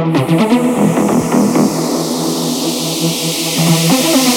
Thank you.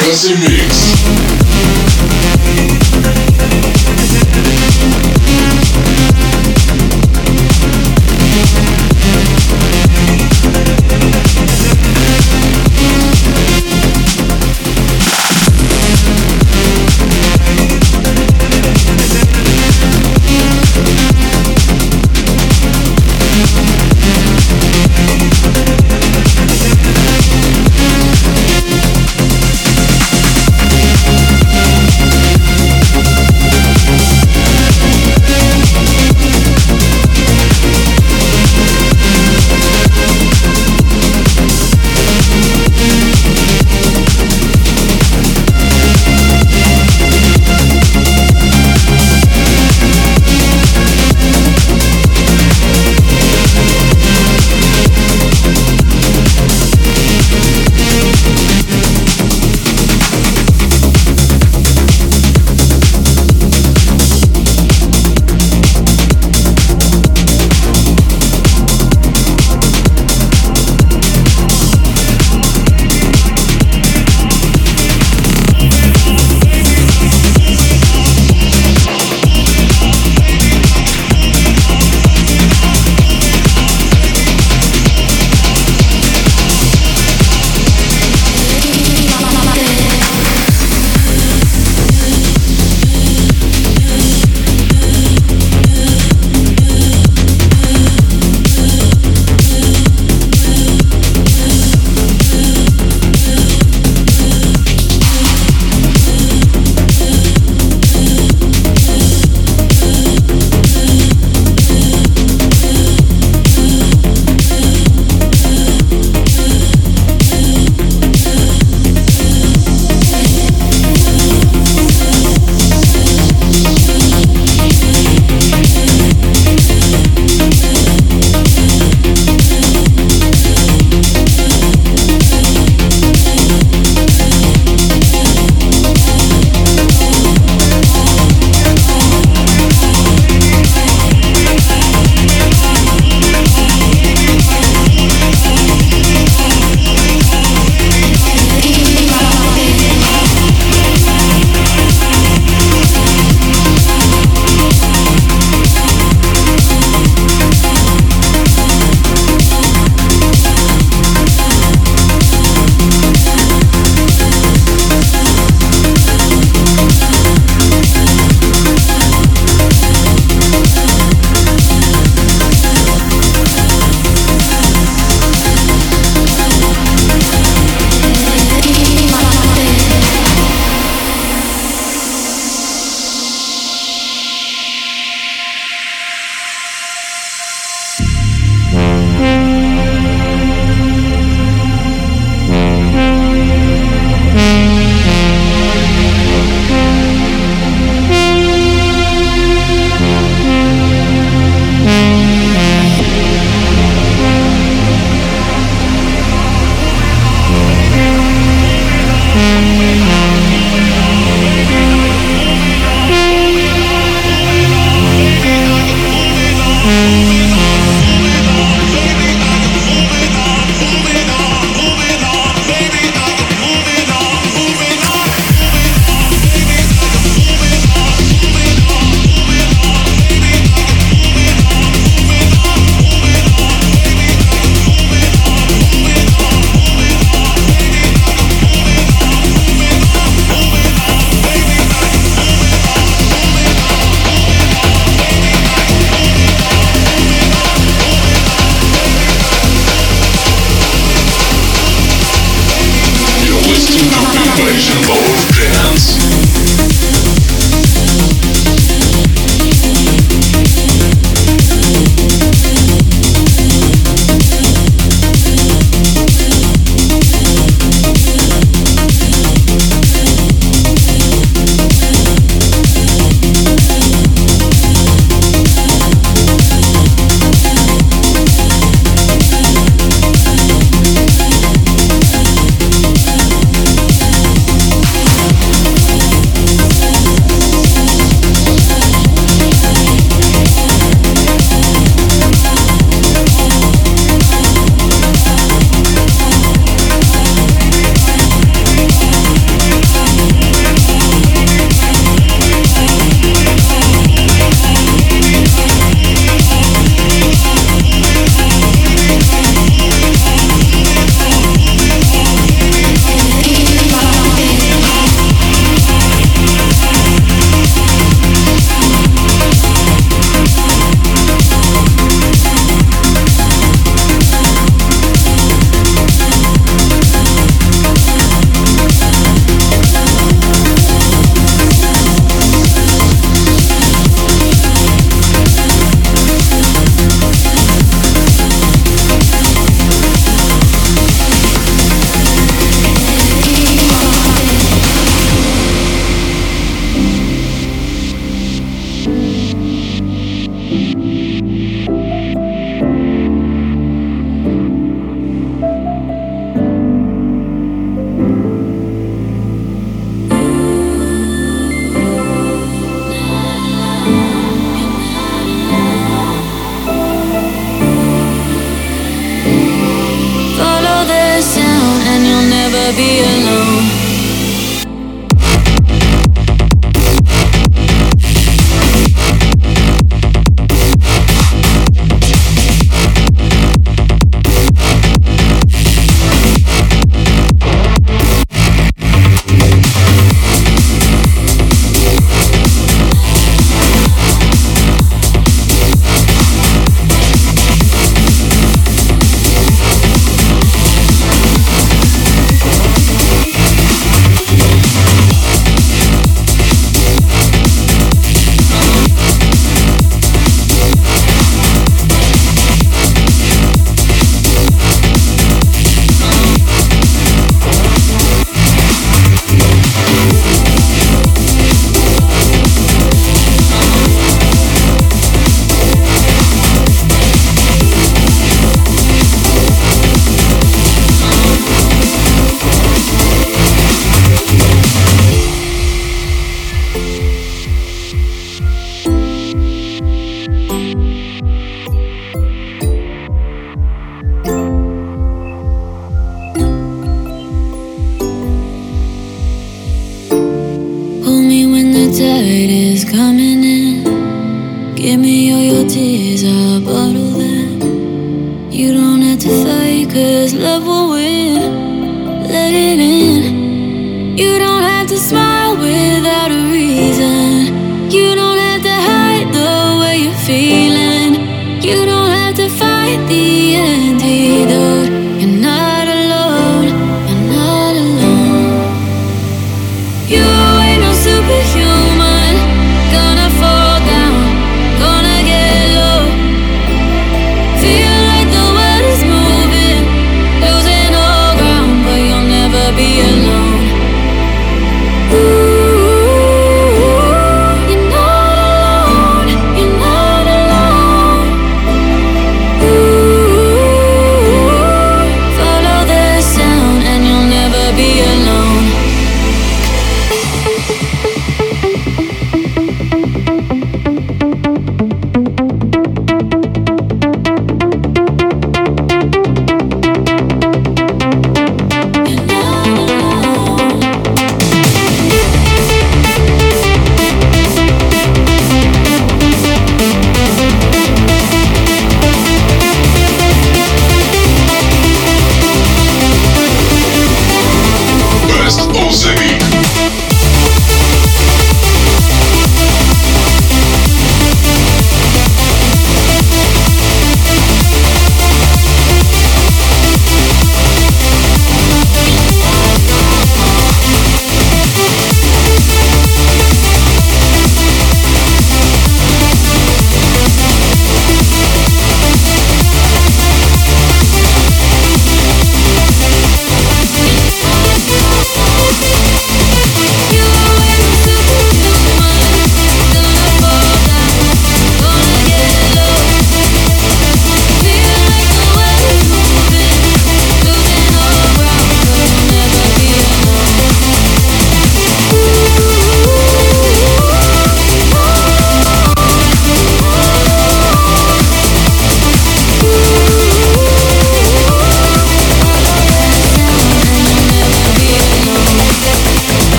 Dance Mix.